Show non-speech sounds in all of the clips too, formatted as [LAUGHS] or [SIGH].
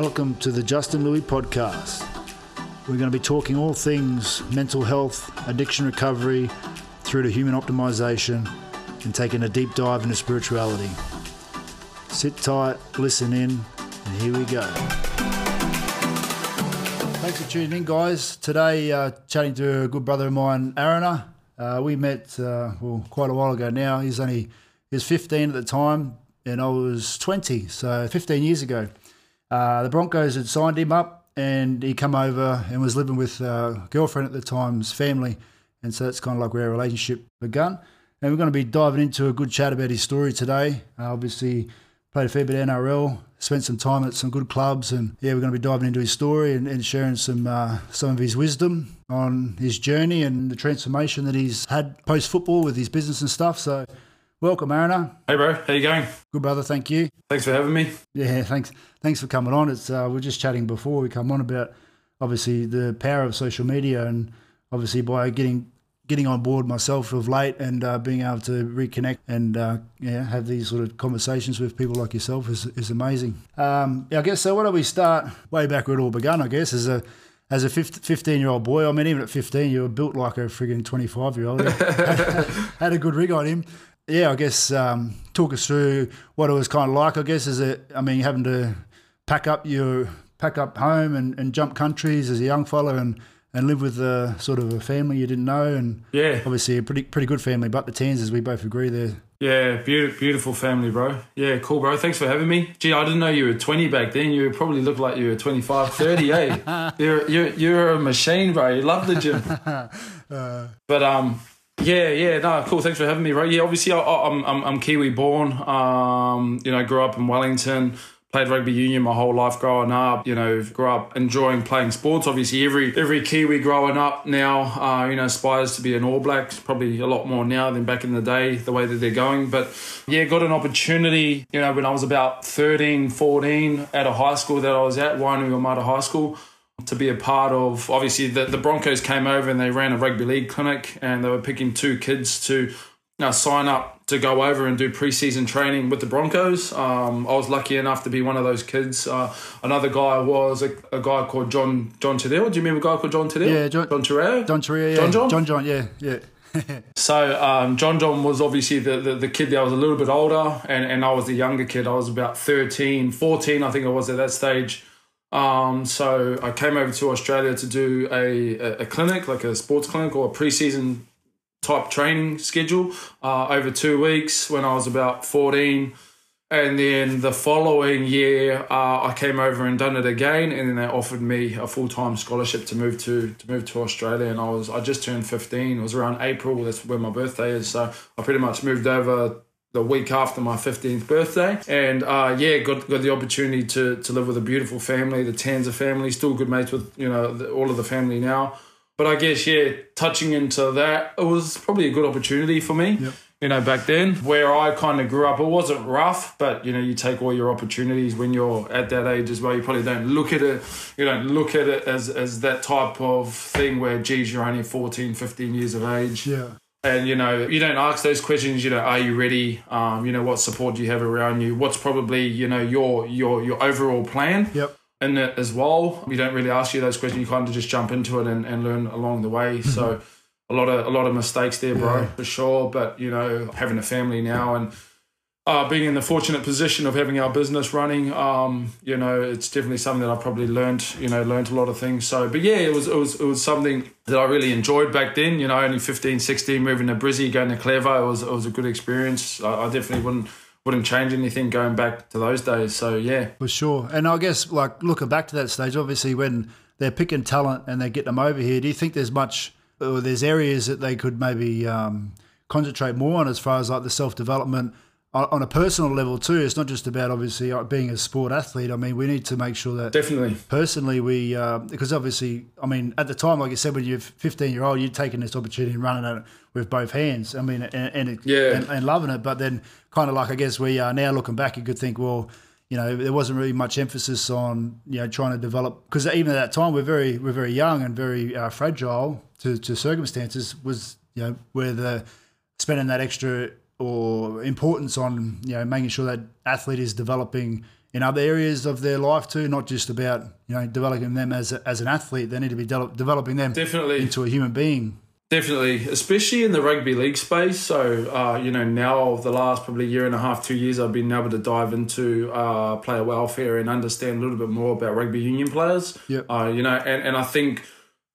Welcome to the Justin Louis podcast. We're going to be talking all things mental health, addiction recovery, through to human optimization, and taking a deep dive into spirituality. Sit tight, listen in, and here we go. Thanks for tuning in, guys. Today, uh, chatting to a good brother of mine, Arana. Uh, we met uh, well quite a while ago now. He's only he was 15 at the time, and I was 20, so 15 years ago. Uh, the Broncos had signed him up, and he come over and was living with a girlfriend at the time's family, and so that's kind of like where our relationship begun. And we're going to be diving into a good chat about his story today. Uh, obviously, played a fair bit of NRL, spent some time at some good clubs, and yeah, we're going to be diving into his story and, and sharing some uh, some of his wisdom on his journey and the transformation that he's had post football with his business and stuff. So Welcome, Arana. Hey, bro. How you going? Good, brother. Thank you. Thanks for having me. Yeah, thanks. Thanks for coming on. It's uh, we are just chatting before we come on about obviously the power of social media and obviously by getting getting on board myself of late and uh, being able to reconnect and uh, yeah have these sort of conversations with people like yourself is, is amazing. Um, yeah, I guess so. Why don't we start way back where it all began? I guess as a as a 15 year old boy, I mean, even at 15, you were built like a frigging 25 year old. [LAUGHS] had a good rig on him yeah, I guess um, talk us through what it was kind of like. I guess is it. I mean, having to pack up your pack up home and, and jump countries as a young fellow and and live with a sort of a family you didn't know and yeah, obviously a pretty pretty good family. But the Tans, as we both agree, there. Yeah, beautiful, beautiful family, bro. Yeah, cool, bro. Thanks for having me. Gee, I didn't know you were 20 back then. You probably look like you were 25, 30, eh? [LAUGHS] You're, you're, you're a machine, bro. You love the gym. uh, [LAUGHS] but um, yeah, yeah, no, cool. Thanks for having me, right? Yeah, obviously, I, am I'm, I'm Kiwi born. Um, you know, grew up in Wellington. Played rugby union my whole life growing up. You know, grew up enjoying playing sports. Obviously, every every Kiwi growing up now, uh, you know, aspires to be an All Blacks. Probably a lot more now than back in the day, the way that they're going. But yeah, got an opportunity. You know, when I was about 13, 14, at a high school that I was at, Wainuiomata High School to be a part of. Obviously, the, the Broncos came over and they ran a rugby league clinic, and they were picking two kids to uh, sign up to go over and do preseason training with the Broncos. Um, I was lucky enough to be one of those kids. Uh, another guy was a, a, guy called John John Tadell. Do you remember a guy called John Tadell? Yeah, John John Terrell. John Terrell. Yeah. John John. John John. Yeah, yeah. [LAUGHS] so um, John John was obviously the, the, the, kid that was a little bit older and, and I was the younger kid. I was about 13, 14 I think I was at that stage. Um, so I came over to Australia to do a, a, a clinic, like a sports clinic or a preseason type training schedule uh, over two weeks when I was about 14. And then the following year, uh, I came over and done it again, and then they offered me a full time scholarship to move to to move to Australia. And I was I just turned fifteen. It was around April. That's where my birthday is. So I pretty much moved over the week after my 15th birthday. And uh, yeah, got, got the opportunity to, to live with a beautiful family, the Tanzer family, still good mates with, you know, the, all of the family now. But I guess, yeah, touching into that, it was probably a good opportunity for me. Yep. You know, back then, where I kind of grew up, it wasn't rough, but you know, you take all your opportunities when you're at that age as well. You probably don't look at it, you don't look at it as, as that type of thing where, geez, you're only 14, 15 years of age. Yeah and you know you don't ask those questions you know are you ready? Um, you know what support do you have around you? What's probably you know your your your overall plan? Yep. In it as well. You don't really ask you those questions. You kind of just jump into it and, and learn along the way. Mm-hmm. so a lot of a lot of mistakes there bro yeah. for sure. But you know having a family now and uh, being in the fortunate position of having our business running, um, you know, it's definitely something that I probably learned, you know, learned a lot of things. So, but yeah, it was, it was, it was something that I really enjoyed back then, you know, only 15, 16, moving to Brizzy, going to Clevo, it was, it was a good experience. I, I definitely wouldn't, wouldn't change anything going back to those days. So yeah, for sure. And I guess like looking back to that stage, obviously when they're picking talent and they get them over here, do you think there's much, or there's areas that they could maybe um, concentrate more on as far as like the self development? On a personal level too. It's not just about obviously uh, being a sport athlete. I mean, we need to make sure that definitely personally we uh, because obviously, I mean, at the time, like I said, when you're 15 year old, you're taking this opportunity and running at it with both hands. I mean, and and, yeah. and, and loving it. But then, kind of like I guess we are now looking back, you could think, well. You know, there wasn't really much emphasis on you know trying to develop because even at that time we're very we're very young and very uh, fragile to, to circumstances. Was you know where the spending that extra or importance on you know making sure that athlete is developing in other areas of their life too, not just about you know developing them as a, as an athlete. They need to be de- developing them Definitely. into a human being. Definitely, especially in the rugby league space. So, uh, you know, now of the last probably year and a half, two years, I've been able to dive into uh, player welfare and understand a little bit more about rugby union players. Yep. Uh, you know, and, and I think,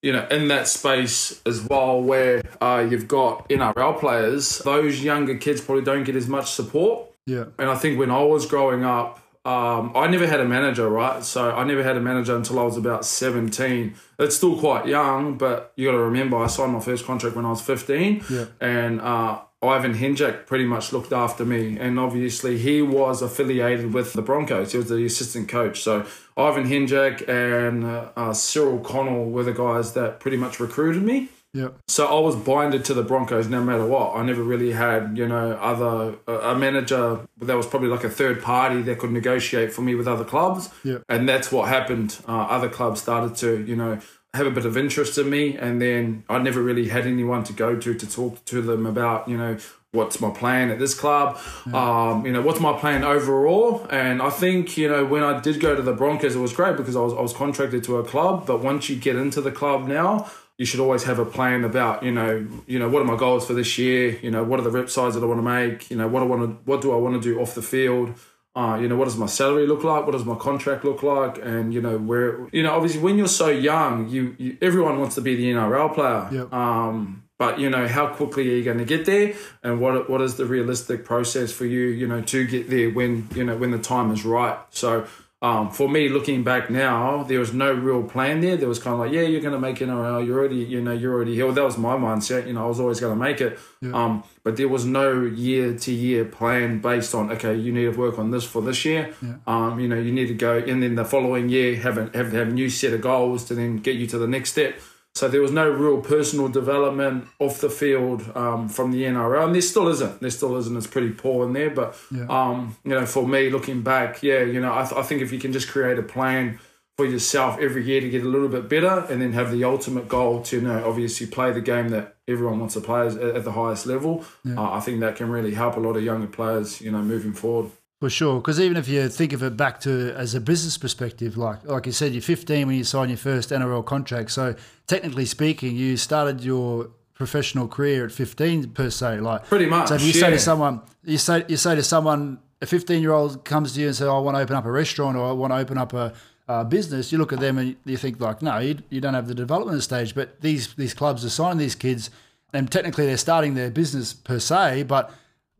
you know, in that space as well, where uh, you've got NRL players, those younger kids probably don't get as much support. Yeah, And I think when I was growing up, um, I never had a manager, right? So I never had a manager until I was about 17. It's still quite young, but you got to remember I signed my first contract when I was 15. Yeah. And uh, Ivan Henjak pretty much looked after me. And obviously, he was affiliated with the Broncos. He was the assistant coach. So Ivan Henjak and uh, uh, Cyril Connell were the guys that pretty much recruited me. yeah, So I was binded to the Broncos no matter what. I never really had, you know, other a manager that was probably like a third party that could negotiate for me with other clubs. Yeah. And that's what happened. Uh, other clubs started to, you know, have a bit of interest in me, and then I never really had anyone to go to to talk to them about, you know, what's my plan at this club, um, you know, what's my plan overall. And I think, you know, when I did go to the Broncos, it was great because I was I was contracted to a club. But once you get into the club now, you should always have a plan about, you know, you know, what are my goals for this year? You know, what are the rep size that I want to make? You know, what I want to, what do I want to do off the field? Uh, you know, what does my salary look like? What does my contract look like? And you know, where you know, obviously, when you're so young, you, you everyone wants to be the NRL player. Yep. Um, but you know, how quickly are you going to get there? And what what is the realistic process for you? You know, to get there when you know when the time is right. So. Um, for me, looking back now, there was no real plan there. There was kind of like, yeah, you're going to make NRL. You're already, you know, you're already here. That was my mindset. You know, I was always going to make it. Um, but there was no year to year plan based on, okay, you need to work on this for this year. Um, you know, you need to go, and then the following year have a, have, have a new set of goals to then get you to the next step. So there was no real personal development off the field um, from the NRL, and there still isn't. There still isn't. It's pretty poor in there. But Yeah. um, you know, for me, looking back, yeah, you know, I, th- I think if you can just create a plan for yourself every year to get a little bit better, and then have the ultimate goal to, you know, obviously play the game that everyone wants to play at, at the highest level, uh, I think that can really help a lot of younger players, you know, moving forward. For sure. Because even if you think of it back to as a business perspective, like like you said, you're 15 when you sign your first NRL contract. So technically speaking, you started your professional career at 15 per se. Like Pretty much. So if you say to someone, you say you say to someone, a 15 year old comes to you and says, "I want to open up a restaurant or I want to open up a, a business," you look at them and you think like, "No, you, you don't have the development stage." But these these clubs are signing these kids, and technically they're starting their business per se, but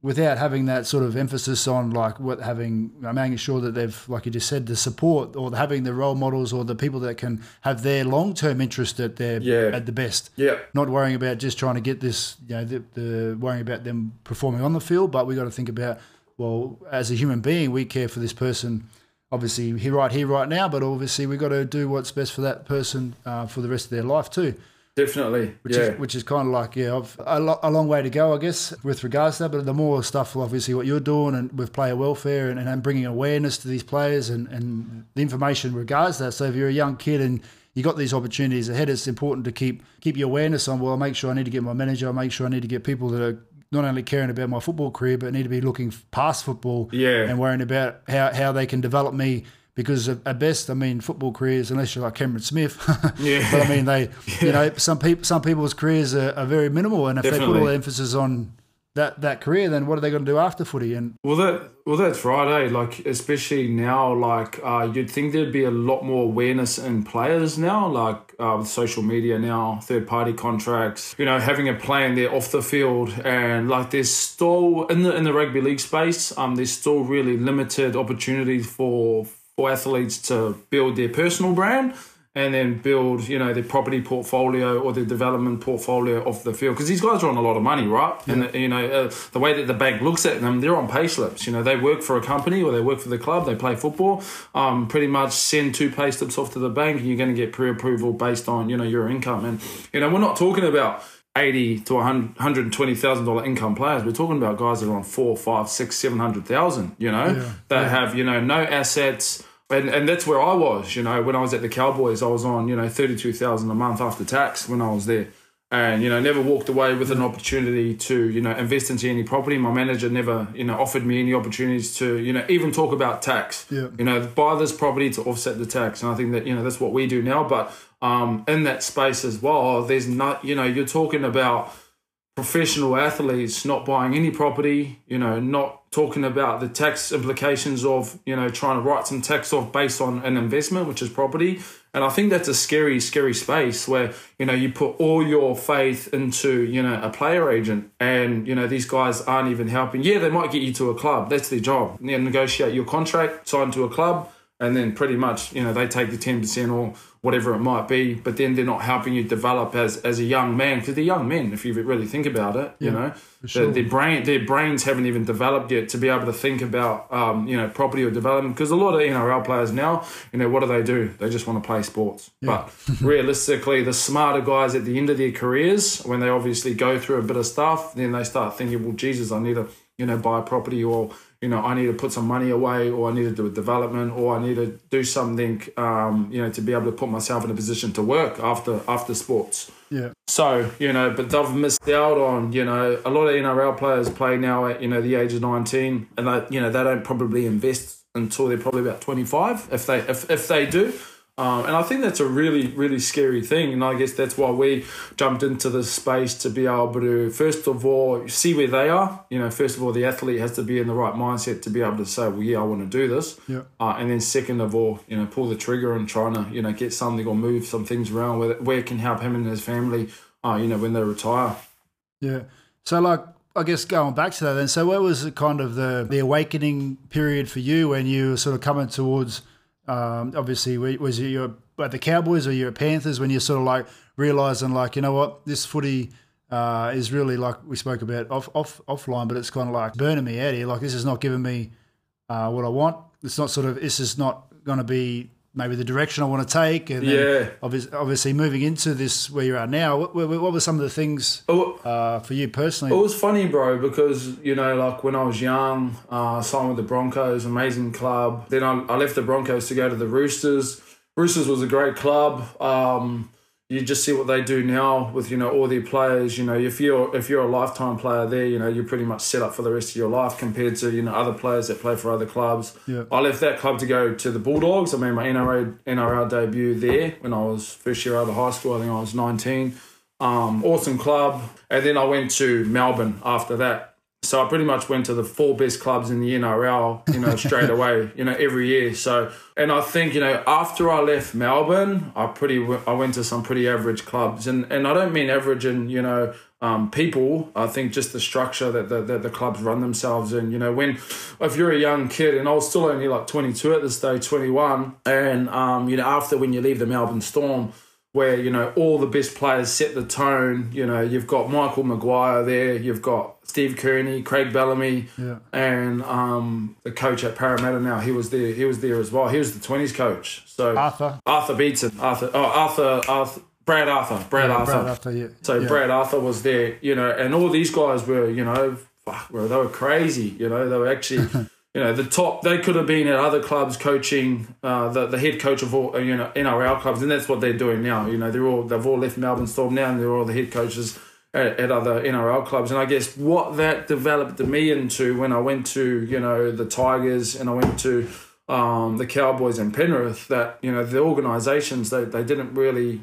without having that sort of emphasis on like what having making sure that they've like you just said the support or having the role models or the people that can have their long term interest at their Yeah. at the best Yeah. not worrying about just trying to get this, you know, the, the worrying about them performing on the field, but we got to think about, well, as a human being, we care for this person. Obviously, here, right here, right now, but obviously, we got to do what's best for that person uh, for the rest of their life too. Definitely. Which yeah. is which is kind of like yeah, I've, a, lo- a long way to go, I guess, with regards to that. But the more stuff, obviously, what you're doing and with player welfare and, and bringing awareness to these players and, and the information regards that. So if you're a young kid and you got these opportunities ahead, it's important to keep keep your awareness on. Well, I make sure I need to get my manager. I make sure I need to get people that are not only caring about my football career, but need to be looking past football Yeah. and worrying about how, how they can develop me. Because at best, I mean, football careers, unless you're like Cameron Smith, [LAUGHS] Yeah. but I mean, they, [LAUGHS] you know, some people, some people's careers are, are very minimal, and if they put all Definitely. the emphasis on that that career, then what are they going to do after footy? And Well, that well, that's right. Eh? Like, especially now, like uh, you'd think there'd be a lot more awareness in players now, like uh, with social media now, third party contracts. You know, having a plan there off the field, and like there's still in the in the rugby league space, um, there's still really limited opportunities for for athletes to build their personal brand. And then build, you know, their property portfolio or their development portfolio off the field because these guys are on a lot of money, right? And you know, uh, the way that the bank looks at them, they're on pay slips. You know, they work for a company or they work for the club. They play football. Um, pretty much send two pay slips off to the bank, and you're going to get pre-approval based on you know your income. And you know, we're not talking about eighty to one hundred twenty thousand dollar income players. We're talking about guys that are on four, five, six, seven hundred thousand. You know, that have you know no assets. And, and that's where I was, you know, when I was at the Cowboys, I was on, you know, 32,000 a month after tax when I was there. and you know never walked away with an opportunity to you know invest into any property my manager never you know offered me any opportunities to you know even talk about tax Yeah. you know buy this property to offset the tax and i think that you know that's what we do now but um in that space as well there's not you know you're talking about professional athletes not buying any property, you know, not talking about the tax implications of, you know, trying to write some tax off based on an investment, which is property. And I think that's a scary, scary space where, you know, you put all your faith into, you know, a player agent and, you know, these guys aren't even helping. Yeah, they might get you to a club. That's their job. You negotiate your contract, sign to a club, and then pretty much, you know, they take the 10% or whatever it might be, but then they're not helping you develop as, as a young man because they're young men, if you really think about it, you know, sure. their, brain, their brains haven't even developed yet to be able to think about, um, you know, property or development. Because a lot of NRL players now, you know, what do they do? They just want to play sports. But [LAUGHS] realistically, the smarter guys at the end of their careers, when they obviously go through a bit of stuff, then they start thinking, well, Jesus, I need to, you know, buy a property or you know, I need to put some money away, or I need to do a development, or I need to do something, um, you know, to be able to put myself in a position to work after after sports. Yeah. So you know, but they've missed out on you know a lot of NRL players play now at you know the age of nineteen, and they you know they don't probably invest until they're probably about twenty five if they if if they do. Um, and I think that's a really, really scary thing. And I guess that's why we jumped into this space to be able to, first of all, see where they are. You know, first of all, the athlete has to be in the right mindset to be able to say, well, yeah, I want to do this. Yeah. Uh, and then second of all, you know, pull the trigger and trying to, you know, get something or move some things around where, where it can help him and his family, uh, you know, when they retire. Yeah. So, like, I guess going back to that then, so what was the kind of the, the awakening period for you when you were sort of coming towards, um, obviously, wa- was it your, at the Cowboys or your Panthers when you're sort of like realizing, like, you know what, this footy uh, is really like we spoke about off, off offline, but it's kind of like burning me out here. Like, this is not giving me uh, what I want. It's not sort of, this is not going to be maybe the direction I want to take. And then Yeah. obviously, obviously, moving into this where you are now, what, what, what were some of the things Oh, uh, for you personally? It was funny, bro, because you know, like when I was young, uh, signed with the Broncos, amazing club. Then I, I left the Broncos to go to the Roosters. Roosters was a great club. Um, you just see what they do now with you know all their players. You know, if you're if you're a lifetime player there, you know you're pretty much set up for the rest of your life compared to you know other players that play for other clubs. Yeah. I left that club to go to the Bulldogs. I made my NRL NRL debut there when I was first year out of high school. I think I was 19 um, awesome club. And then I went to Melbourne after that. So I pretty much went to the four best clubs in the NRL, you know, straight [LAUGHS] away, you know, every year. So, and I think, you know, after I left Melbourne, I pretty, I went to some pretty average clubs, and and I don't mean average in, you know, um, people. I think just the structure that the, that the clubs run themselves in. You know, when if you're a young kid, and I was still only like 22 at this day, 21, and um, you know, after when you leave the Melbourne Storm where you know all the best players set the tone. You know, you've got Michael Maguire there, you've got Steve Kearney, Craig Bellamy, Yeah. and um, the coach at Parramatta now. He was there. He was there as well. He was the twenties coach. So Arthur. Arthur Beaton, Arthur, oh Arthur, Arthur, Brad Arthur, Brad Arthur. Brad Arthur, yeah. So yeah. Brad Arthur was there, you know, and all these guys were, you know, fuck, bro, they were crazy. You know, they were actually, [LAUGHS] you know, the top. They could have been at other clubs coaching uh, the the head coach of all, uh, you know, NRL clubs, and that's what they're doing now. You know, they're all they've all left Melbourne Storm now, and they're all the head coaches. At, at other NRL clubs, and I guess what that developed me into when I went to you know the Tigers and I went to um, the Cowboys and Penrith, that you know the organisations they, they didn't really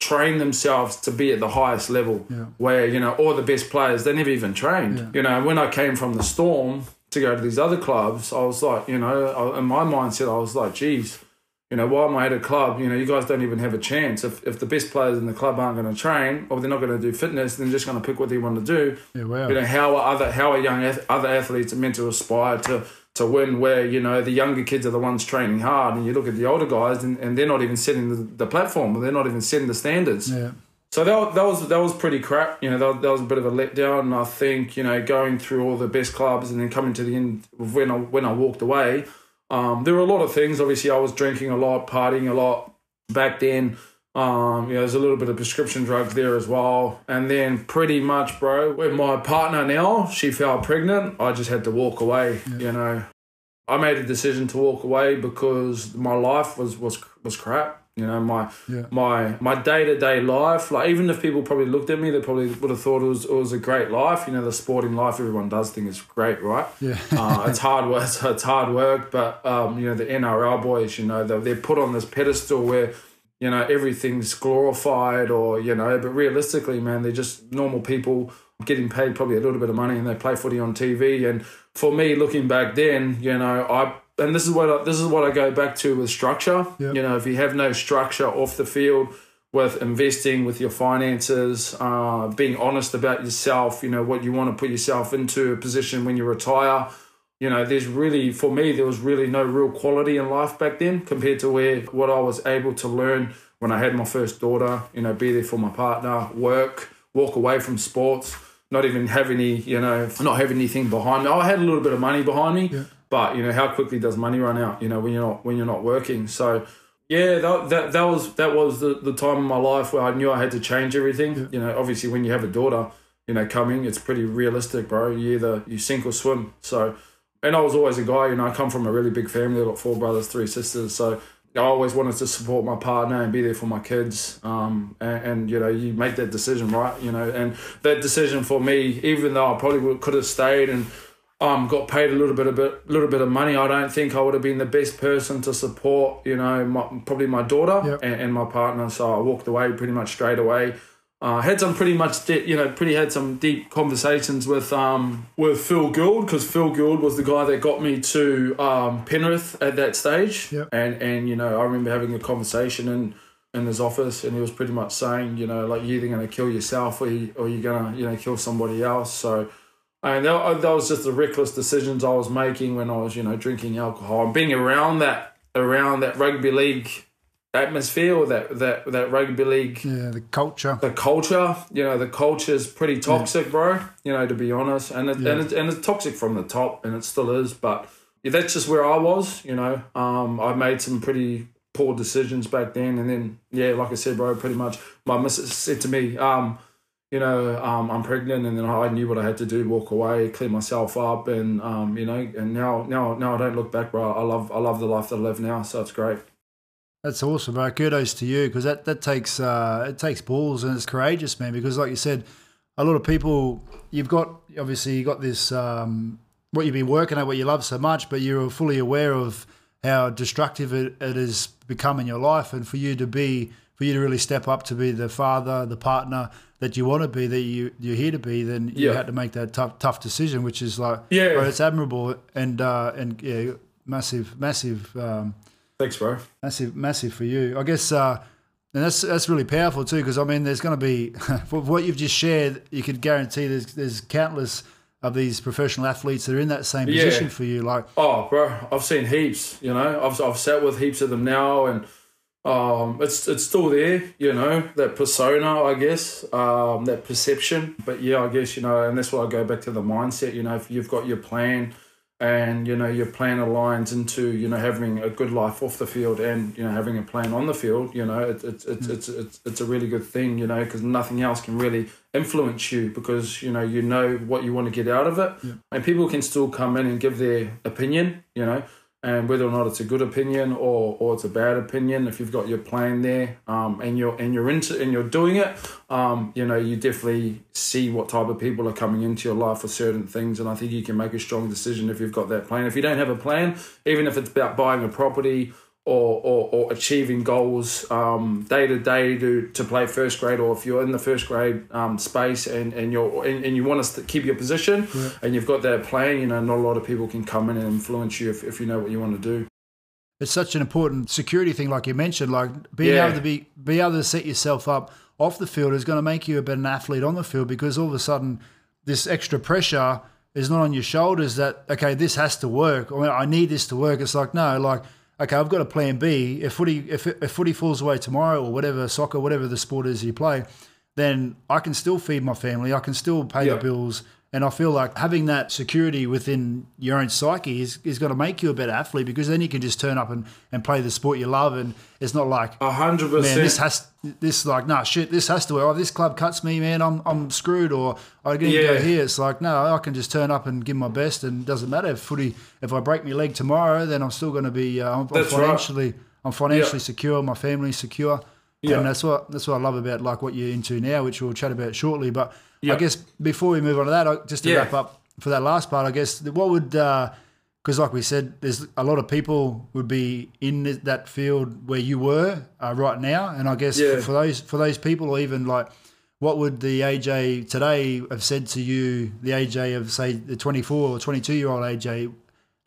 train themselves to be at the highest level Yeah. where you know all the best players they never even trained Yeah. you know when i came from the storm to go to these other clubs i was like you know in my mindset i was like geez you know why am i at a club you know you guys don't even have a chance if, if the best players in the club aren't going to train or they're not going to do fitness they're just going to pick what they want to do Yeah, wow. you know how are other how are young other athletes meant to aspire to to win where you know the younger kids are the ones training hard and you look at the older guys and, and they're not even setting the, the platform they're not even setting the standards yeah. So that, that was that was pretty crap you know that, was- that was a bit of a letdown and I think you know going through all the best clubs and then coming to the end when I when I walked away um, there were a lot of things obviously I was drinking a lot partying a lot back then um, you know, there's a little bit of prescription drugs there as well. And then pretty much, bro, with my partner now, she fell pregnant, I just had to walk away, you know. I made a decision to walk away because my life was was was crap. You know, my Yeah. my my day to day life. Like even if people probably looked at me, they probably would have thought it was it was a great life. You know, the sporting life everyone does think is great, right? Yeah. uh, it's hard work. It's, it's hard work, but um, you know the NRL boys, you know, they're, they're put on this pedestal where you know everything's glorified, or you know, but realistically, man, they're just normal people getting paid probably a little bit of money, and they play footy on TV. And for me, looking back then, you know, I and this is what I, this is what I go back to with structure. Yep. You know, if you have no structure off the field with investing with your finances, uh, being honest about yourself, you know, what you want to put yourself into a position when you retire. You know, there's really, for me, there was really no real quality in life back then compared to where what I was able to learn when I had my first daughter, you know, be there for my partner, work, walk away from sports, not even have any, you know, not have anything behind me. I had a little bit of money behind me, but you know, how quickly does money run out, you know, when you're not when you're not working. So yeah, that, that that was that was the, the time in my life where I knew I had to change everything. You know, obviously when you have a daughter, you know, coming, it's pretty realistic, bro. You either you sink or swim. So, and I was always a guy. You know, I come from a really big family. I've got four brothers, three sisters. So I always wanted to support my partner and be there for my kids. Um, and, and you know, you make that decision, right? You know, and that decision for me, even though I probably could have stayed and um, got paid a little bit of bit, little bit of money. I don't think I would have been the best person to support, you know, my, probably my daughter Yep. and, and my partner. So I walked away pretty much straight away. Uh, had some pretty much, de- you know, pretty had some deep conversations with um with Phil Gould because Phil Gould was the guy that got me to um, Penrith at that stage. Yep. And and you know, I remember having a conversation in in his office, and he was pretty much saying, you know, like you're either going to kill yourself or you, or you're going to you know kill somebody else. So. And that, that was just the reckless decisions I was making when I was, you know, drinking alcohol and being around that around that rugby league atmosphere or that that that rugby league Yeah, the culture. the culture, you know, the culture is pretty toxic, bro. You know, to be honest, and it, and it, and it's toxic from the top, and it still is. But yeah, that's just where I was. You know, um, I made some pretty poor decisions back then, and then yeah, like I said, bro, pretty much my missus said to me, um, you know, um, I'm pregnant, and then I knew what I had to do, walk away, clean myself up, and um, you know, and now now now I don't look back, bro. I love I love the life that I live now, so it's great. That's awesome, bro. Kudos to you because that that takes uh, it takes balls and it's courageous, man. Because like you said, a lot of people you've got obviously you got this um, what you've been working at, what you love so much, but you're fully aware of how destructive it, it has become in your life, and for you to be for you to really step up to be the father, the partner that you want to be, that you you're here to be, then you Yeah. had to make that tough tough decision, which is like Yeah. bro, it's admirable and uh, and yeah, massive massive. Um, Thanks, bro. massive, massive for you. I guess, uh, and that's that's really powerful too, because I mean, there's going to be [LAUGHS] for what you've just shared. You can guarantee there's there's countless of these professional athletes that are in that same Yeah. position for you. Like, Oh, bro, I've seen heaps. You know, I've I've sat with heaps of them now, and um, it's it's still there. You know, that persona, I guess, um, that perception. But yeah, I guess you know, and that's why I go back to the mindset. You know, if you've got your plan, and you know your plan aligns into you know having a good life off the field, and you know having a plan on the field, you know, it, it, it's it's it's it's a really good thing. You know, because nothing else can really influence you because you know you know what you want to get out of it and people can still come in and give their opinion you know and whether or not it's a good opinion or or it's a bad opinion if you've got your plan there um and you're and you're into and you're doing it um you know you definitely see what type of people are coming into your life for certain things and i think you can make a strong decision if you've got that plan. If you don't have a plan even if it's about buying a property or, or, or achieving goals um, day to day to to play first grade, or if you're in the first grade um, space and and you're and, and you want to keep your position and you've got that plan, you know, not a lot of people can come in and influence you if, if you know what you want to do. it's such an important security thing, like you mentioned. Like being Yeah. able to be be able to set yourself up off the field is going to make you a better athlete on the field because all of a sudden this extra pressure is not on your shoulders. That okay, this has to work. Or I need this to work. It's like no, like okay, I've got a plan B. If footy if if footy falls away tomorrow or whatever soccer, whatever the sport is you play, then I can still feed my family. I can still pay Yeah. the bills. And I feel like having that security within your own psyche is, is going to make you a better athlete because then you can just turn up and, and play the sport you love. And it's not like, A hundred man, this has, this like, nah, shit, this has to work. Oh, this club cuts me, man, I'm, I'm screwed. Or I didn't go Yeah. here. It's like, no, I can just turn up and give my best. And it doesn't matter if footy, if I break my leg tomorrow, then I'm still going to be, uh, I'm, I'm That's right. financially, I'm financially secure, my family's secure. Yeah. And that's what that's what I love about like what you're into now, which we'll chat about shortly. But Yeah. I guess before we move on to that, I- just to Yeah. wrap up for that last part, I guess what would because like we said, there's a lot of people would be in that field where you were uh, right now, and I guess Yeah. for, for those for those people, or even like. What would the AJ today have said to you, the AJ of say the 24 or 22 year old AJ,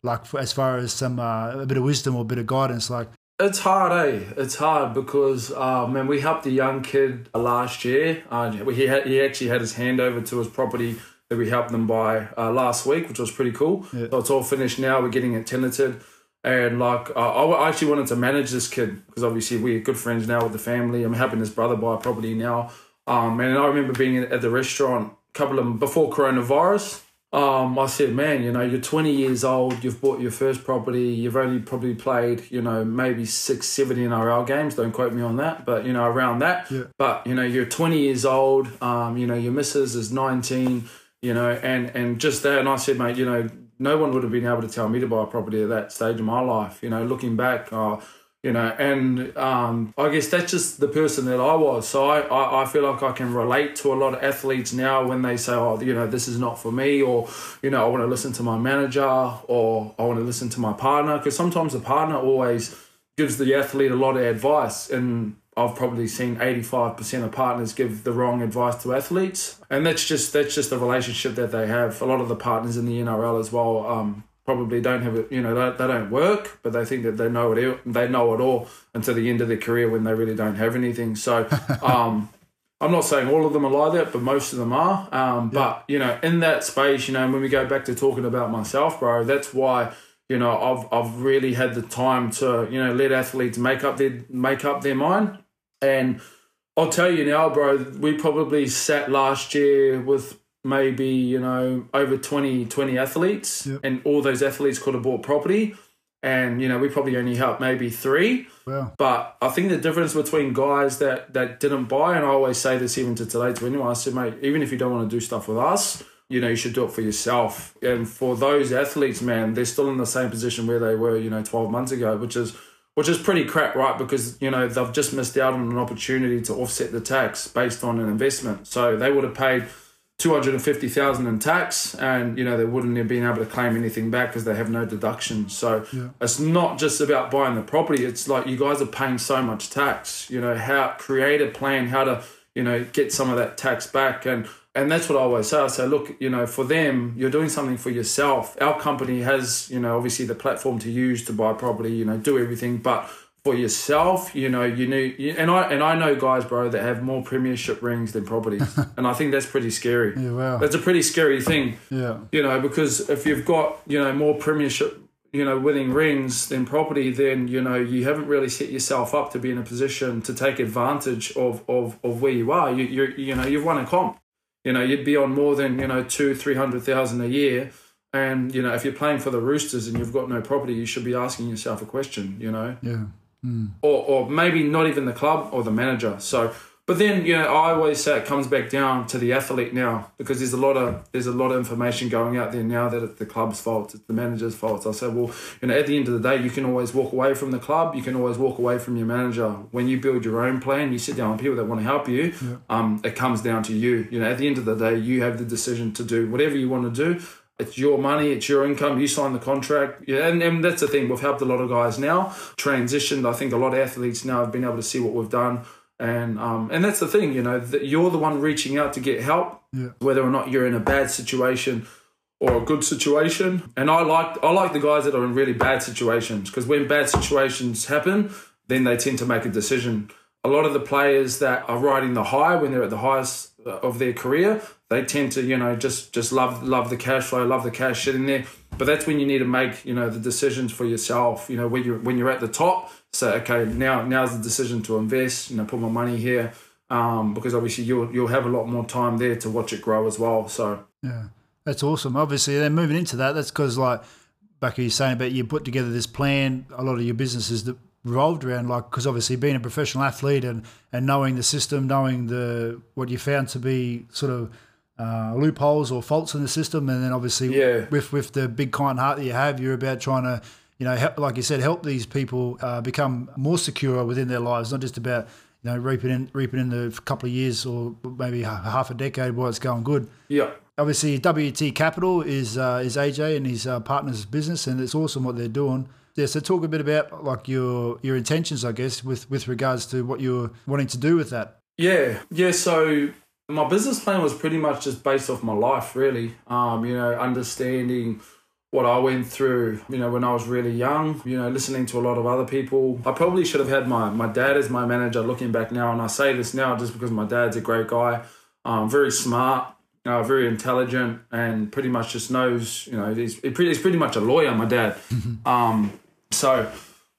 like for, as far as some uh, a bit of wisdom or a bit of guidance? Like, It's hard, eh? It's hard because, uh, man, we helped a young kid uh, last year. Uh, he had, he actually had his hand over to his property that we helped them buy uh, last week, which was pretty cool. Yeah. So it's all finished now. We're getting it tenanted. And like, uh, I actually wanted to manage this kid because obviously we're good friends now with the family. I'm helping his brother buy a property now. Um, and I remember being at the restaurant a couple of before coronavirus. Um, I said, man, you know, you're 20 years old, you've bought your first property, you've only probably played, you know, maybe six, seven NRL games. Don't quote me on that, but you know, around that. Yeah. But you know, you're 20 years old. Um, you know, your missus is 19. You know, and and just that, and I said, mate, you know, no one would have been able to tell me to buy a property at that stage of my life. You know, looking back, uh, you know, and um, I guess that's just the person that I was. So I, I, I feel like I can relate to a lot of athletes now when they say, oh, you know, this is not for me, or, you know, I want to listen to my manager, or I want to listen to my partner, because sometimes the partner always gives the athlete a lot of advice. And I've probably seen 85% of partners give the wrong advice to athletes. And that's just that's just the relationship that they have. A lot of the partners in the NRL as well um, probably don't have it, you know, they, they don't work, but they think that they know it they know it all until the end of their career when they really don't have anything. So [LAUGHS] um I'm not saying all of them are like that, but most of them are. Um, But you know, in that space, you know, when we go back to talking about myself, bro, that's why you know I've I've really had the time to you know let athletes make up their make up their mind, and I'll tell you now, bro, we probably sat last year with maybe you know over 20, 20 athletes, Yep. and all those athletes could have bought property. And you know we probably only helped maybe three, well, but I think the difference between guys that that didn't buy, and I always say this even to today to anyone, I said, mate, even if you don't want to do stuff with us, you know, you should do it for yourself. And for those athletes, man, they're still in the same position where they were, you know, 12 months ago, which is which is pretty crap, right? Because, you know, they've just missed out on an opportunity to offset the tax based on an investment. So they would have paid 250,000 in tax and you know they wouldn't have been able to claim anything back because they have no deductions so it's not just about buying the property it's like you guys are paying so much tax you know how create a plan how to you know get some of that tax back. And and that's what I always say I say look you know for them you're doing something for yourself. Our company has you know obviously the platform to use to buy property you know do everything but for yourself, you know, you need, and I and I know guys, bro, that have more premiership rings than properties, [LAUGHS] and I think that's pretty scary. yeah, wow, That's a pretty scary thing, yeah, you know, because if you've got, you know, more premiership, you know, winning rings than property, then, you know, you haven't really set yourself up to be in a position to take advantage of of, of where you are. You you you know, you've won a comp. You know, you'd be on more than, you know, two, three hundred thousand a year. And, you know, if you're playing for the Roosters and you've got no property, you should be asking yourself a question, you know yeah, or, or maybe not even the club or the manager. So, but then you know, I always say it comes back down to the athlete now because there's a lot of there's a lot of information going out there now that it's the club's fault, it's the manager's fault. I say, well, you know, at the end of the day, you can always walk away from the club, you can always walk away from your manager. When you build your own plan, you sit down with people that want to help you. Um, it comes down to you. You know, at the end of the day, you have the decision to do whatever you want to do. It's your money, it's your income. You sign the contract, yeah, and, and that's the thing. We've helped a lot of guys now transitioned. I think a lot of athletes now have been able to see what we've done, and um, and that's the thing. You know, that you're the one reaching out to get help, Yeah. whether or not you're in a bad situation or a good situation. And I like I like the guys that are in really bad situations because when bad situations happen, then they tend to make a decision. A lot of the players that are riding the high when they're at the highest of their career, they tend to you know just just love love the cash flow, love the cash sitting there. But that's when you need to make you know the decisions for yourself. You know when you when you're at the top, say okay now now's the decision to invest. You know put my money here. Um, because obviously you'll you'll have a lot more time there to watch it grow as well. So yeah. That's awesome. Obviously, then moving into that, that's because like back you're saying about you put together this plan. A lot of your businesses that revolved around like because obviously being a professional athlete and and knowing the system, knowing the what you found to be sort of uh, loopholes or faults in the system, and then obviously Yeah. with with the big kind heart that you have, you're about trying to you know, help, like you said, help these people uh, become more secure within their lives, not just about you know reaping in reaping in the couple of years or maybe half a decade while it's going good. Yeah. Obviously, WT Capital is uh, is AJ and his uh, partner's business, and it's awesome what they're doing. Yeah, so talk a bit about like your your intentions, I guess, with with regards to what you're wanting to do with that. Yeah, yeah. So my business plan was pretty much just based off my life, really. Um, you know, understanding what I went through, you know, when I was really young, you know, listening to a lot of other people. I probably should have had my, my dad as my manager looking back now. And I say this now just because my dad's a great guy, um, very smart, uh, very intelligent, and pretty much just knows, you know, he's, he's pretty much a lawyer, my dad. [LAUGHS] um, so,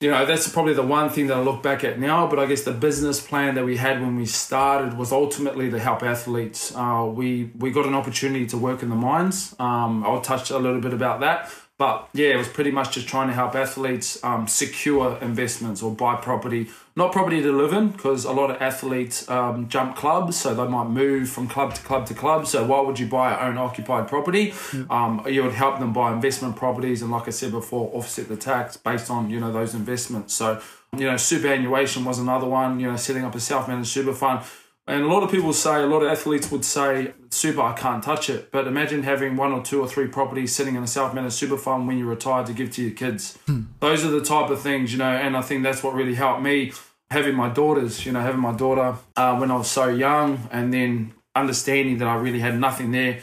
you know, that's probably the one thing that I look back at now. But I guess the business plan that we had when we started was ultimately to help athletes. Uh, we we got an opportunity to work in the mines. Um, I'll touch a little bit about that. But yeah, it was pretty much just trying to help athletes um, secure investments or buy property, not property to live in, because a lot of athletes um, jump clubs, so they might move from club to club to club. So why would you buy own occupied property? Yeah. Um, you would help them buy investment properties, and like I said before, offset the tax based on you know those investments. So you know superannuation was another one. You know setting up a self managed super fund and a lot of people say, a lot of athletes would say, super, I can't touch it. But imagine having one or two or three properties sitting in a self managed super fund when you're retired to give to your kids. Hmm. Those are the type of things, you know, and I think that's what really helped me having my daughters, you know, having my daughter uh, when I was so young and then understanding that I really had nothing there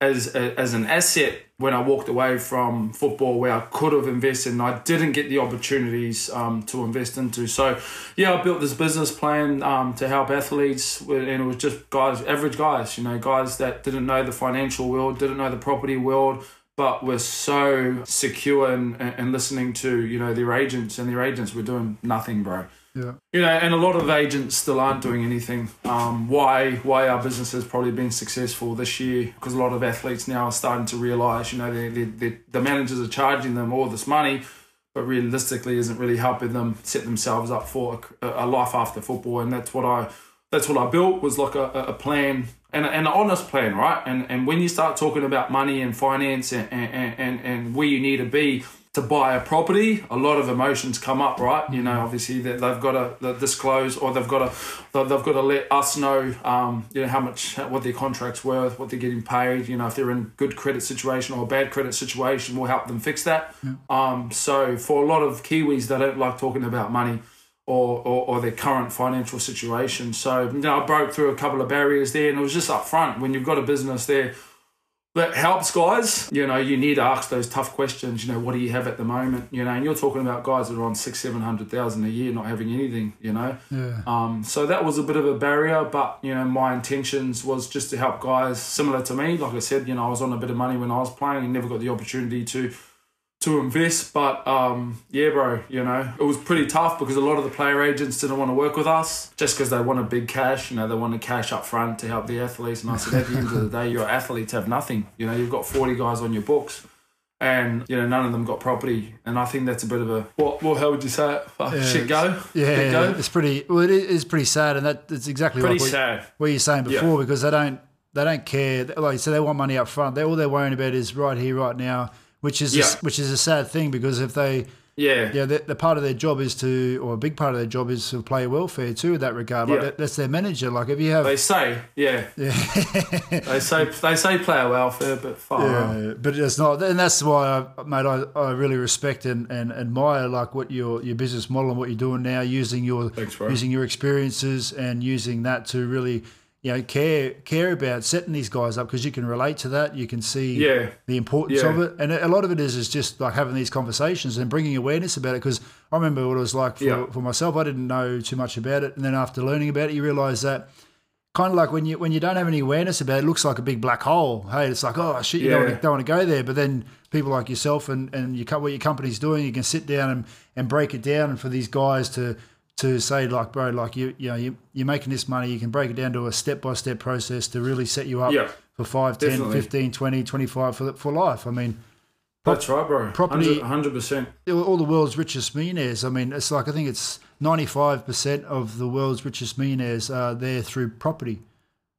as, as an asset when I walked away from football where I could have invested and I didn't get the opportunities um, to invest into. So, yeah, I built this business plan um, to help athletes, and it was just guys, average guys, you know, guys that didn't know the financial world, didn't know the property world, but were so secure and, and listening to, you know, their agents, and their agents were doing nothing, bro. Yeah. You know, and a lot of agents still aren't doing anything. Um, why why our business has probably been successful this year because a lot of athletes now are starting to realise, you know, they, they, the managers are charging them all this money, but realistically isn't really helping them set themselves up for a, a life after football. And that's what I that's what I built was like a, a plan and, and an honest plan, right? And and when you start talking about money and finance and, and, and, and where you need to be, to buy a property, a lot of emotions come up, right? You know, obviously that they've got to disclose or they've got to they've got to let us know, um, you know, how much what their contract's worth, what they're getting paid. You know, if they're in good credit situation or a bad credit situation, we'll help them fix that. Yeah. Um, so for a lot of Kiwis, they don't like talking about money. Or, or, or, their current financial situation. So, you know, I broke through a couple of barriers there and it was just up front when you've got a business there that helps guys. You know, you need to ask those tough questions. You know, what do you have at the moment? You know, and you're talking about guys that are on six, seven hundred thousand a year, not having anything. You know, yeah. Um, so that was a bit of a barrier, but you know, my intentions was just to help guys similar to me. Like I said, you know, I was on a bit of money when I was playing and never got the opportunity to to invest. But um, yeah, bro, you know, it was pretty tough because a lot of the player agents didn't want to work with us just because they wanted big cash. You know, they wanted cash up front to help the athletes. And I said, at the end of the day, your athletes have nothing. You know, you've got 40 guys on your books. And you know none of them got property, and I think that's a bit of a what? What? How would you say it? Oh, yeah, shit go. Yeah, go? it's pretty. Well, it is pretty sad, and that it's exactly pretty like sad. What, what you're saying before, yeah. because they don't they don't care. Like you said, they want money up front. They all they're worrying about is right here, right now which is yeah. a, which is a sad thing because if they yeah. yeah the, the, part of their job is to or a big part of their job is to play welfare too in that regard. Like yeah. that, that's their manager. Like if you have they say yeah. [LAUGHS] Yeah. They say they say player welfare but far yeah, but it's not and that's why I, mate I, I really respect and, and admire like what your your business model and what you're doing now using your Thanks, using your experiences and using that to really you know care care about setting these guys up because you can relate to that you can see yeah. the importance yeah. of it and a lot of it is is just like having these conversations and bringing awareness about it because I remember what it was like for, yeah. for myself I didn't know too much about it and then after learning about it you realize that kind of like when you when you don't have any awareness about it, it looks like a big black hole hey it's like oh shit you yeah. don't, want to, don't want to go there but then people like yourself and and you what your company's doing you can sit down and, and break it down and for these guys to to say like bro like you you know you, you're making this money you can break it down to a step-by-step process to really set you up yeah, for 5 10 definitely. 15 20 25 for, for life i mean that's right bro property 100 percent all the world's richest millionaires i mean it's like i think it's 95% of the world's richest millionaires are there through property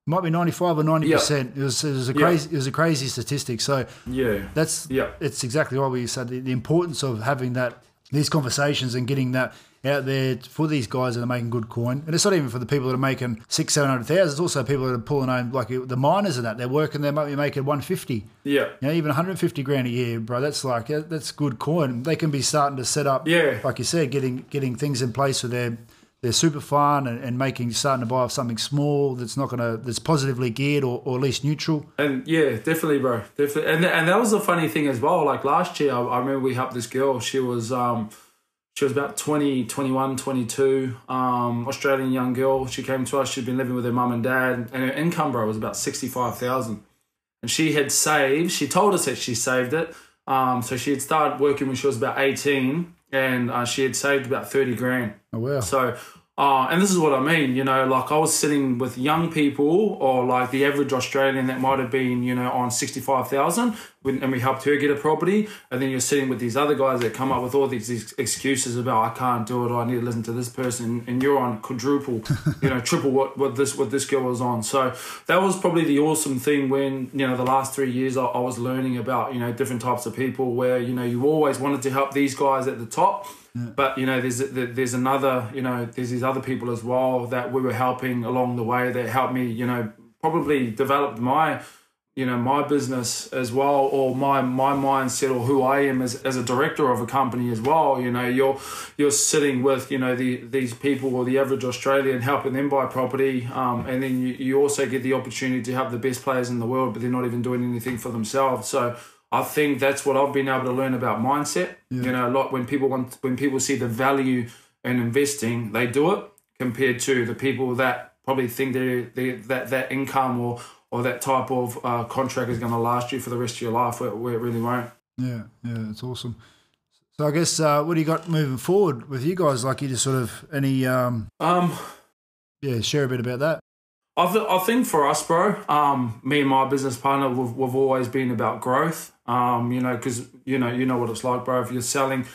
might be ninety five or ninety percent. It was it was a crazy it was a crazy statistic. So Yeah. that's Yeah. it's exactly what we said. The, the importance of having that these conversations and getting that out there for these guys that are making good coin. And it's not even for the people that are making six, seven hundred thousand. It's also people that are pulling home like the miners and that. They're working. They might be making one fifty. Yeah. You know, even 150 grand a year, bro. That's like that's good coin. They can be starting to set up, Yeah. like you said, getting getting things in place for their their super fund and, and making starting to buy off something small that's not gonna that's positively geared or, or at least neutral. And yeah, definitely, bro, definitely. And and that was the funny thing as well. Like last year, I, I remember we helped this girl. She was um, she was about 20, 21, 22, um, Australian young girl. She came to us. She'd been living with her mum and dad, and her income, bro, was about sixty five thousand. And she had saved. She told us that she saved it. Um, so she had started working when she was about eighteen, and uh, she had saved about thirty grand. Oh wow, So, uh, and this is what I mean, you know, like I was sitting with young people or like the average Australian that might have been, you know, on 65,000 when- and we helped her get a property. And then you're sitting with these other guys that come up with all these, these excuses about, I can't do it, I need to listen to this person. And you're on quadruple, [LAUGHS] you know, triple what, what this, what this girl was on. So that was probably the awesome thing when, you know, the last three years I, I was learning about, you know, different types of people where, you know, you always wanted to help these guys at the top. But you know, there's there's another you know there's these other people as well that we were helping along the way that helped me you know probably develop my you know my business as well or my my mindset or who I am as, as a director of a company as well. You know, you're you're sitting with you know the these people or the average Australian helping them buy property, um, and then you, you also get the opportunity to have the best players in the world, but they're not even doing anything for themselves. So. I think that's what I've been able to learn about mindset. You know, a lot when people want when people see the value in investing, they do it compared to the people that probably think they they that that income or or that type of uh, contract is going to last you for the rest of your life, where, where it really won't. yeah, yeah, it's awesome. So I guess uh, what do you got moving forward with you guys? Like you just sort of any um, Um, yeah, share a bit about that. I, th- I think for us, bro, um, me and my business partner, we've, we've always been about growth. Um, you know, because you know, you know what it's like, bro. If you're selling,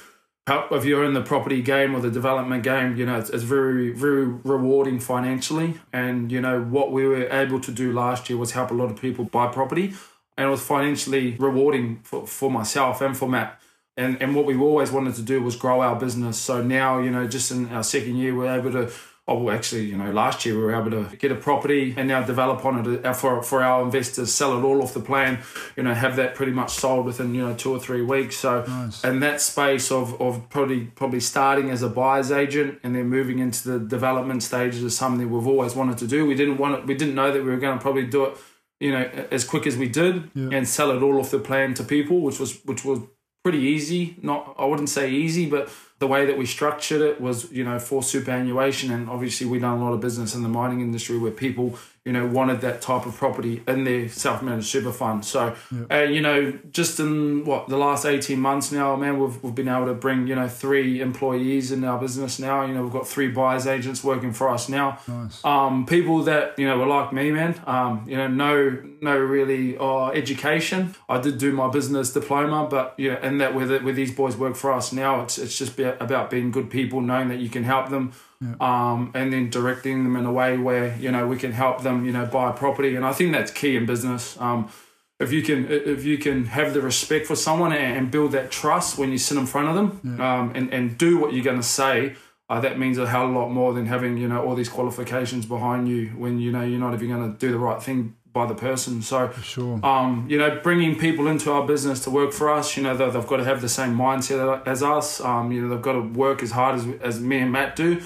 if you're in the property game or the development game, you know, it's, it's very, very rewarding financially. And you know, what we were able to do last year was help a lot of people buy property, and it was financially rewarding for, for myself and for Matt. And and what we always wanted to do was grow our business. So now, you know, just in our second year, we're able to oh, well, actually, you know, last year we were able to get a property and now develop on it uh, for, for our investors, sell it all off the plan, you know, have that pretty much sold within, you know, two or three weeks. So, Nice. and that space of, of probably, probably starting as a buyer's agent and then moving into the development stages is something we've always wanted to do. We didn't want it, we didn't know that we were going to probably do it, you know, as quick as we did Yeah. and sell it all off the plan to people, which was, which was pretty easy. Not, I wouldn't say easy, but the way that we structured it was, you know, for superannuation. And obviously, we done a lot of business in the mining industry where people, you know, wanted that type of property in their self-managed super fund. So, uh, you know, just in what the last eighteen months now, man, we've we've been able to bring, you know, three employees in our business now. You know, we've got three buyers agents working for us now Nice. um, people that you know were like me, man. Um, you know, no, no really uh, education. I did do my business diploma, but yeah, and that where, the, where these boys work for us now, it's it's just be about being good people, knowing that you can help them, um, and then directing them in a way where you know we can help them, you know, buy a property. And I think that's key in business. Um, if you can if you can have the respect for someone and build that trust when you sit in front of them um, and, and do what you're going to say uh, that means a hell of a lot more than having you know all these qualifications behind you when you know you're not even going to do the right thing by the person so Sure. um, you know, bringing people into our business to work for us, you know, they, they've got to have the same mindset as us. Um, you know, they've got to work as hard as, as me and Matt do.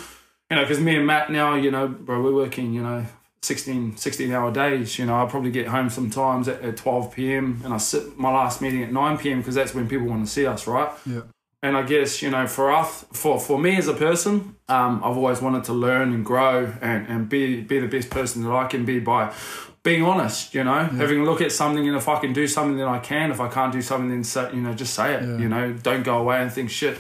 You know, because me and Matt now, you know, bro, we're working, you know, 16, 16 hour days. You know, I probably get home sometimes at, at 12 p.m. and I sit my last meeting at 9 p.m. because that's when people want to see us, right? Yeah. And I guess, you know, for us, for, for me as a person, um, I've always wanted to learn and grow and, and be, be the best person that I can be by being honest, you know, having a look at something and if I can do something, then I can. If I can't do something, then say, you know, just say it, Yeah. you know, don't go away and think, shit,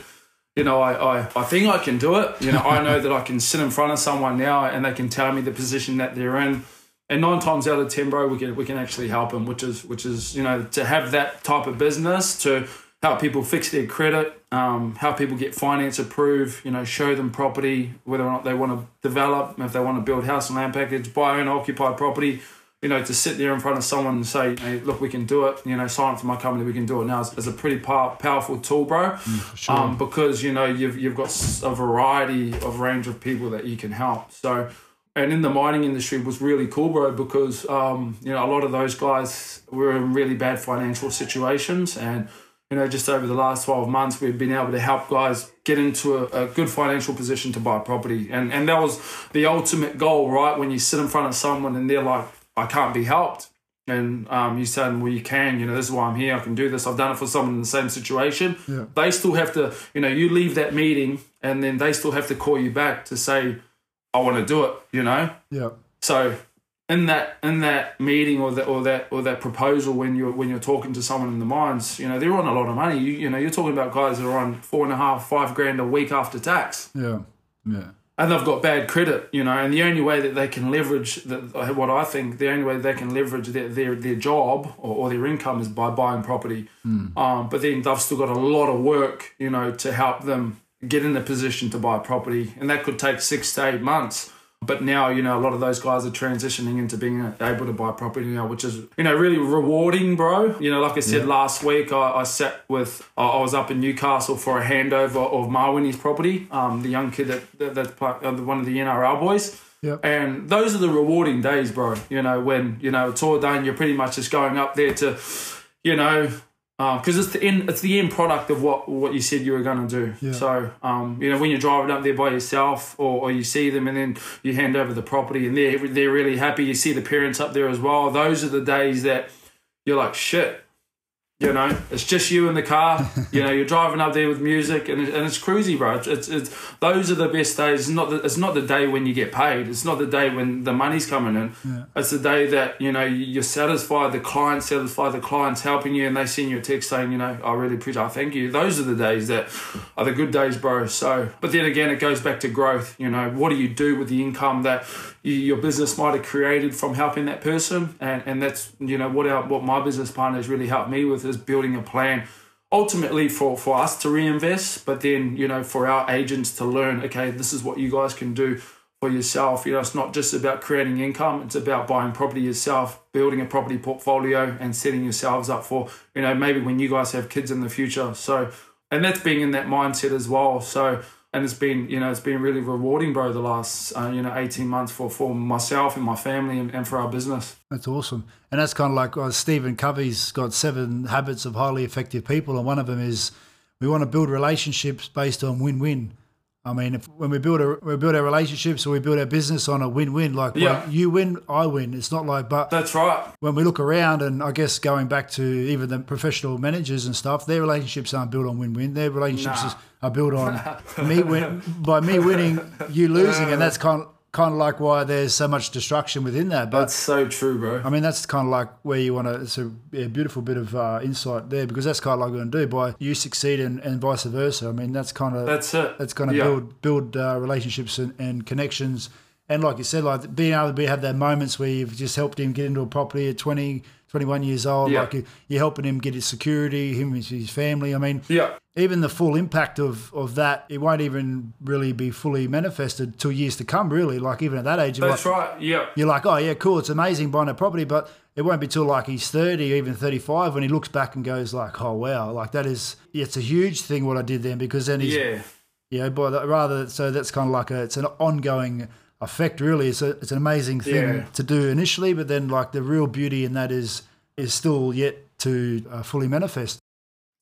you know, I, I, I think I can do it. You know, I know [LAUGHS] that I can sit in front of someone now and they can tell me the position that they're in. And nine times out of ten, bro, we can we can actually help them, which is which is you know to have that type of business to help people fix their credit, um, help people get finance approved, you know, show them property, whether or not they want to develop, if they want to build house and land package, buy and occupy property, you know, to sit there in front of someone and say, hey, look, we can do it, you know, sign up for my company, we can do it now is, is a pretty pow- powerful tool, bro. Mm, sure. Um, because, you know, you've, you've got a variety of range of people that you can help. So, and in the mining industry was really cool, bro, because, um, you know, a lot of those guys were in really bad financial situations. And, you know, just over the last 12 months, we've been able to help guys get into a, a good financial position to buy property. And, and that was the ultimate goal, right? When you sit in front of someone and they're like, I can't be helped. And um, you say, well, you can, you know, this is why I'm here. I can do this. I've done it for someone in the same situation. Yeah. They still have to, you know, you leave that meeting and then they still have to call you back to say, I want to do it, you know? Yeah. So in that in that meeting or that or that or that proposal when you're when you're talking to someone in the mines, you know, they're on a lot of money. You, you know, you're talking about guys that are on four and a half, five grand a week after tax. Yeah. Yeah. And they've got bad credit, you know, and the only way that they can leverage the, what I think the only way they can leverage their their, their job or, or their income is by buying property. Um, but then they've still got a lot of work, you know, to help them get in a position to buy property, and that could take six to eight months. But now, you know, a lot of those guys are transitioning into being able to buy property now, which is, you know, really rewarding, bro. You know, like I said last week, I, I sat with, I I was up in Newcastle for a handover of Marwini's property, um, the young kid that, that that's pla- uh, one of the NRL boys. Yep. And those are the rewarding days, bro. You know, when, you know, it's all done, you're pretty much just going up there to, you know, because it's the end, it's the end product of what what you said you were going to do. Yeah. So, um, you know, when you're driving up there by yourself, or, or you see them, and then you hand over the property, and they're they're really happy. You see the parents up there as well. Those are the days that you're like, shit. You know, it's just you in the car. [LAUGHS] You know, you're driving up there with music, and, it, and it's cruisy, bro. It's, it's, it's those are the best days. It's not the, it's not the day when you get paid. It's not the day when the money's coming in. Yeah. It's the day that you know you're satisfied. The client's satisfied. The client's helping you, and they send you a text saying, you know, I really appreciate. I thank you. Those are the days that are the good days, bro. So, but then again, it goes back to growth. You know, what do you do with the income that your business might have created from helping that person? And and that's you know what our what my business partners really helped me with is building a plan ultimately for, for us to reinvest, but then, you know, for our agents to learn, okay, this is what you guys can do for yourself. You know, it's not just about creating income, it's about buying property yourself, building a property portfolio and setting yourselves up for, you know, maybe when you guys have kids in the future. So, and that's being in that mindset as well. So, and it's been, you know, it's been really rewarding, bro, the last, uh, you know, 18 months for, for myself and my family and, and for our business. That's awesome. And that's kind of like uh, Stephen Covey's got seven habits of highly effective people. And one of them is we want to build relationships based on win win. I mean, if, when we build a, we build our relationships or we build our business on a win-win, like Yeah. like, you win, I win. It's not like, but That's right. when we look around, and I guess going back to even the professional managers and stuff, their relationships aren't built on win-win. Their relationships Nah. is- are built on [LAUGHS] me win by me winning, you losing, and that's kind of, kind of like why there's so much destruction within that. But That's so true, bro. I mean, that's kind of like where you want to. It's a, yeah, beautiful bit of uh, insight there because that's kind of like going to do by you succeed and, and vice versa. I mean, that's kind of That's it. that's going to Yeah. build build uh, relationships and, and connections. And like you said, like being able to be, have that moments where you've just helped him get into a property at 20, 21 years old. Yeah. Like you, you're helping him get his security, him and his family. I mean, Yeah. even the full impact of, of that, it won't even really be fully manifested till years to come. Really, like even at that age, you're That's like, right. Yeah. you're like, oh yeah, cool, it's amazing buying a property, but it won't be till like he's thirty, even thirty five, when he looks back and goes like, oh wow, like that is, it's a huge thing what I did then because then he's, Yeah. you know, by the, rather so that's kind of like a, it's an ongoing effect. Really, it's a, it's an amazing thing Yeah. to do initially, but then like the real beauty in that is is still yet to uh, fully manifest.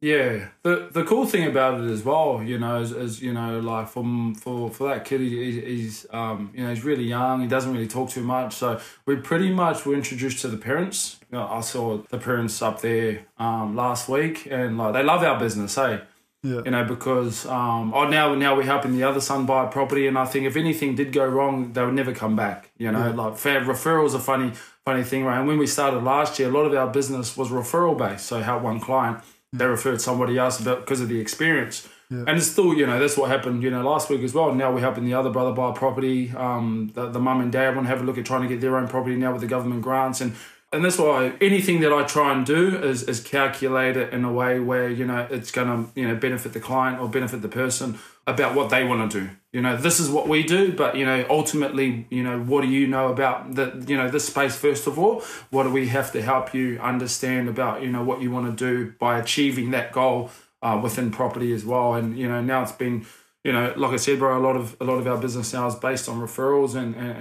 Yeah, the the cool thing about it as well, you know, is, is you know, like for for for that kid, he, he- he's um, you know, he's really young. He doesn't really talk too much, so we pretty much were introduced to the parents. You know, I saw the parents up there um, last week, and like they love our business, hey. Yeah. You know, because um, oh now now we're helping the other son buy a property, and I think if anything did go wrong, they would never come back. You know, like fair referrals a funny funny thing, right? And when we started last year, a lot of our business was referral based. So help one client, they referred somebody else about because of the experience. And it's still, you know, that's what happened, you know, last week as well. Now we're helping the other brother buy a property. Um, the, the mum and dad want to have a look at trying to get their own property now with the government grants. And and that's why anything that I try and do is, is calculate it in a way where you know it's going to you know benefit the client or benefit the person about what they want to do. You know, this is what we do, but you know, ultimately, you know, what do you know about the you know this space first of all? What do we have to help you understand about you know what you want to do by achieving that goal uh, within property as well? And you know, now it's been you know, like I said, bro, a lot of a lot of our business now is based on referrals and and,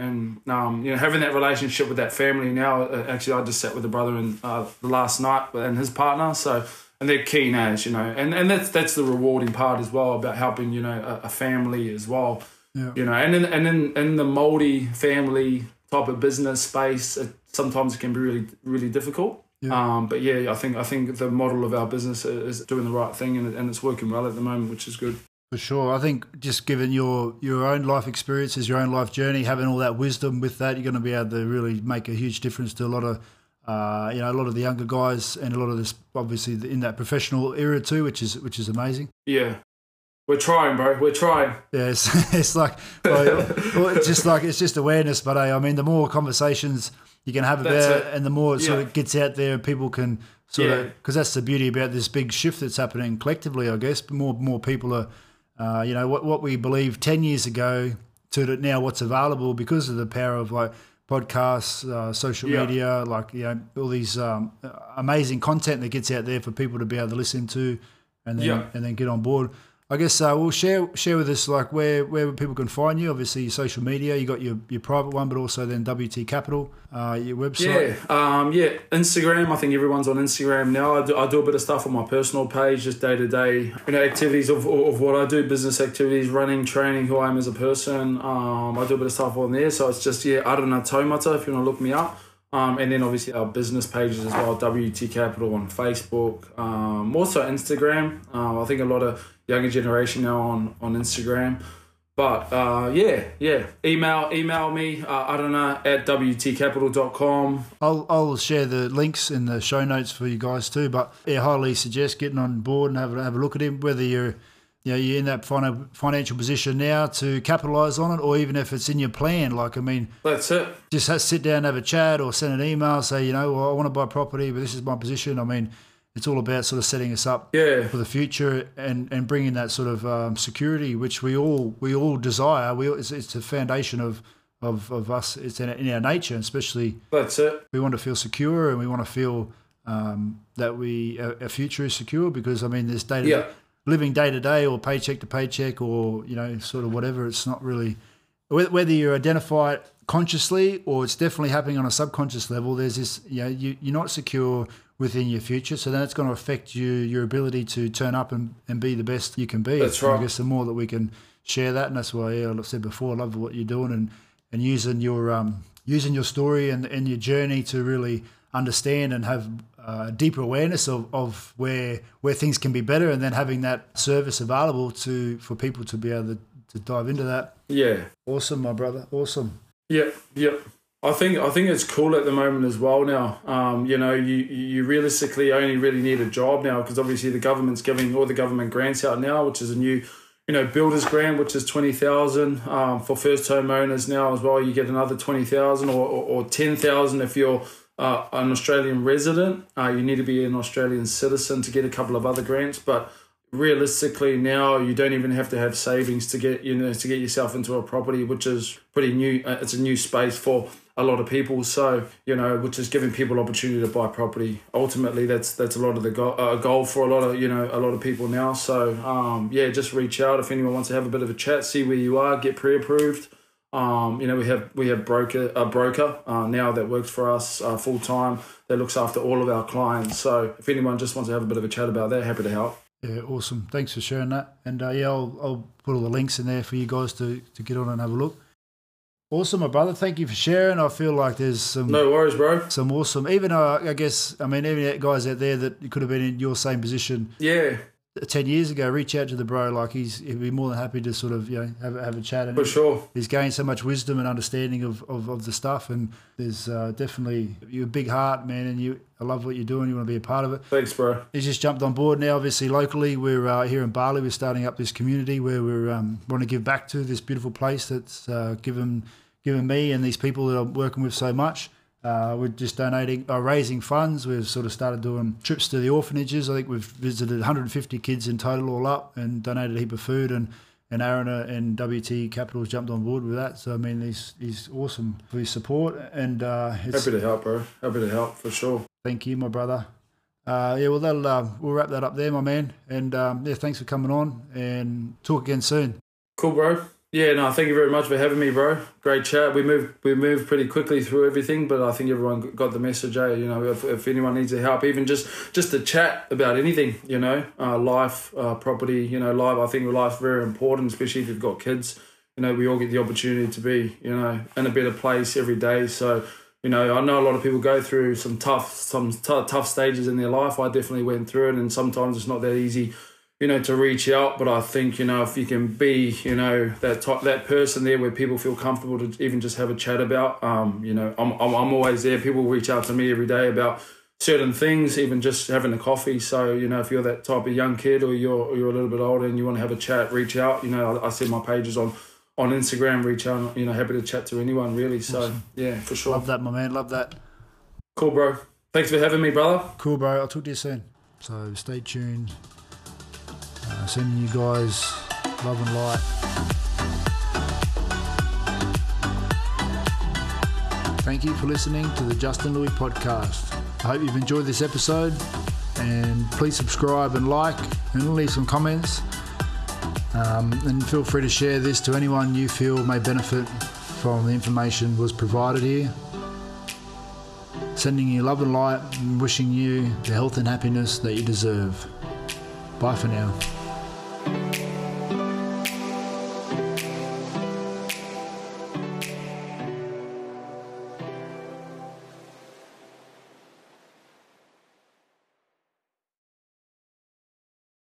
and um, you know having that relationship with that family now. Uh, actually, I just sat with a brother and uh, last night and his partner, so and they're keen as you know, and and that's that's the rewarding part as well about helping you know a, a family as well. Yeah. You know, and in and in in the multi family type of business space, it, sometimes it can be really really difficult. Yeah. Um, but yeah, I think I think the model of our business is doing the right thing and, and it's working well at the moment, which is good. For sure. I think just given your your own life experiences, your own life journey, having all that wisdom with that, you're going to be able to really make a huge difference to a lot of uh, you know a lot of the younger guys and a lot of this obviously in that professional era too, which is which is amazing. Yeah. We're trying, bro. We're trying. Yeah, it's, [LAUGHS] it's like well, [LAUGHS] well, it's just like it's just awareness, but hey, I mean, the more conversations you can have about it, and the more it sort of gets out there, people can sort of because that's the beauty about this big shift that's happening collectively. I guess more more people are, uh, you know, what what we believe ten years ago to now what's available because of the power of like podcasts, uh, social Yeah. media, like you know all these um, amazing content that gets out there for people to be able to listen to, and then Yeah. and then get on board. I guess uh, we'll share share with us like where where people can find you. Obviously, your social media. You got your, your private one, but also then WT Capital, uh, your website. Yeah, um, yeah. Instagram. I think everyone's on Instagram now. I do, I do a bit of stuff on my personal page, just day to day, you know, activities of, of what I do, business activities, running, training, who I am as a person. Um, I do a bit of stuff on there. So it's just yeah, Aruna Tomata if you want to look me up. Um, and then obviously our business pages as well, WT Capital on Facebook, um, also Instagram. Uh, I think a lot of younger generation now on on Instagram. But uh, yeah, yeah. Email email me. Uh, I don't know at wtcapital.com. I'll I'll share the links in the show notes for you guys too. But yeah, highly suggest getting on board and have a, have a look at him. Whether you're you know, you're in that fin- financial position now to capitalize on it, or even if it's in your plan. Like I mean, That's it. just sit down, have a chat, or send an email, say, you know, well, I want to buy property, but this is my position. I mean, it's all about sort of setting us up Yeah. for the future and, and bringing that sort of um, security, which we all we all desire. We it's, it's a foundation of, of, of us. It's in, in our nature, and especially That's it. we want to feel secure and we want to feel um, that we our, our future is secure because I mean, there's day to Yeah. Living day to day or paycheck to paycheck or you know sort of whatever. It's not really whether you identify it consciously or it's definitely happening on a subconscious level. There's this you know you, you're not secure within your future, so then it's going to affect you your ability to turn up and, and be the best you can be. That's And right. I guess the more that we can share that, and that's why yeah, like I said before, I love what you're doing and and using your um using your story and, and your journey to really understand and have uh, deeper awareness of, of where where things can be better, and then having that service available to for people to be able to, to dive into that. Yeah. Awesome, my brother. Awesome. Yep, yep. I think I think it's cool at the moment as well now. Um, you know, you you realistically only really need a job now because obviously the government's giving all the government grants out now, which is a new, you know, builders grant, which is twenty thousand um, for first home owners now as well. You get another twenty thousand or, or, or ten thousand if you're uh, an Australian resident. Uh, you need to be an Australian citizen to get a couple of other grants, but realistically now you don't even have to have savings to get you know to get yourself into a property which is pretty new uh, it's a new space for a lot of people. So you know which is giving people opportunity to buy property. Ultimately that's that's a lot of the goal, uh, goal for a lot of you know a lot of people now. So um yeah just reach out if anyone wants to have a bit of a chat see where you are get pre-approved um, you know, we have we have broker a broker uh, now that works for us uh, full time that looks after all of our clients. So if anyone just wants to have a bit of a chat about that, happy to help. Yeah, awesome. Thanks for sharing that. And uh, yeah, I'll, I'll put all the links in there for you guys to, to get on and have a look. Awesome, my brother. Thank you for sharing. I feel like there's some No worries, bro. some awesome. Even uh, I guess I mean even guys out there that could have been in your same position Yeah, ten years ago. Reach out to the bro. Like he's he'd be more than happy to sort of you know have, have a chat. And for sure. he's gained so much wisdom and understanding of, of, of the stuff. And there's uh, definitely you're a big heart, man. And you I love what you're doing. You want to be a part of it. Thanks, bro. He's just jumped on board now. Obviously, locally, we're uh, here in Bali. We're starting up this community where we're um, want to give back to this beautiful place that's uh, given given me and these people that I'm working with so much. Uh, we're just donating, uh, raising funds. We've sort of started doing trips to the orphanages. I think we've visited 150 kids in total, all up, and donated a heap of food. And and Aaron and WT Capitals jumped on board with that. So I mean, he's he's awesome for his support. And uh, happy to help, bro. Happy to help for sure. Thank you, my brother. Uh, yeah, well, that'll, uh, we'll wrap that up there, my man. And um, yeah, thanks for coming on and talk again soon. Cool, bro. Yeah, no, thank you very much for having me, bro. Great chat. We moved we moved pretty quickly through everything, but I think everyone got the message. Eh? You know, if, if anyone needs help, even just just to chat about anything, you know, uh, life, uh, property, you know, life. I think life's very important, especially if you've got kids. You know, we all get the opportunity to be, you know, in a better place every day. So, you know, I know a lot of people go through some tough some t- tough stages in their life. I definitely went through it, and sometimes it's not that easy you know, to reach out. But I think, you know, if you can be, you know, that type, that person there where people feel comfortable to even just have a chat about, um, you know, I'm, I'm, I'm always there. People reach out to me every day about certain things, even just having a coffee. So, you know, if you're that type of young kid or you're, or you're a little bit older and you want to have a chat, reach out. You know, I, I see my pages on, on Instagram, reach out, you know, happy to chat to anyone really. So, awesome. yeah, for sure. Love that, my man. Love that. Cool, bro. Thanks for having me, brother. Cool, bro. I'll talk to you soon. So stay tuned. Uh, sending you guys love and light. Thank you for listening to the Justin Louis podcast. I hope you've enjoyed this episode and please subscribe and like and leave some comments. Um, and feel free to share this to anyone you feel may benefit from the information was provided here. Sending you love and light and wishing you the health and happiness that you deserve. Bye for now.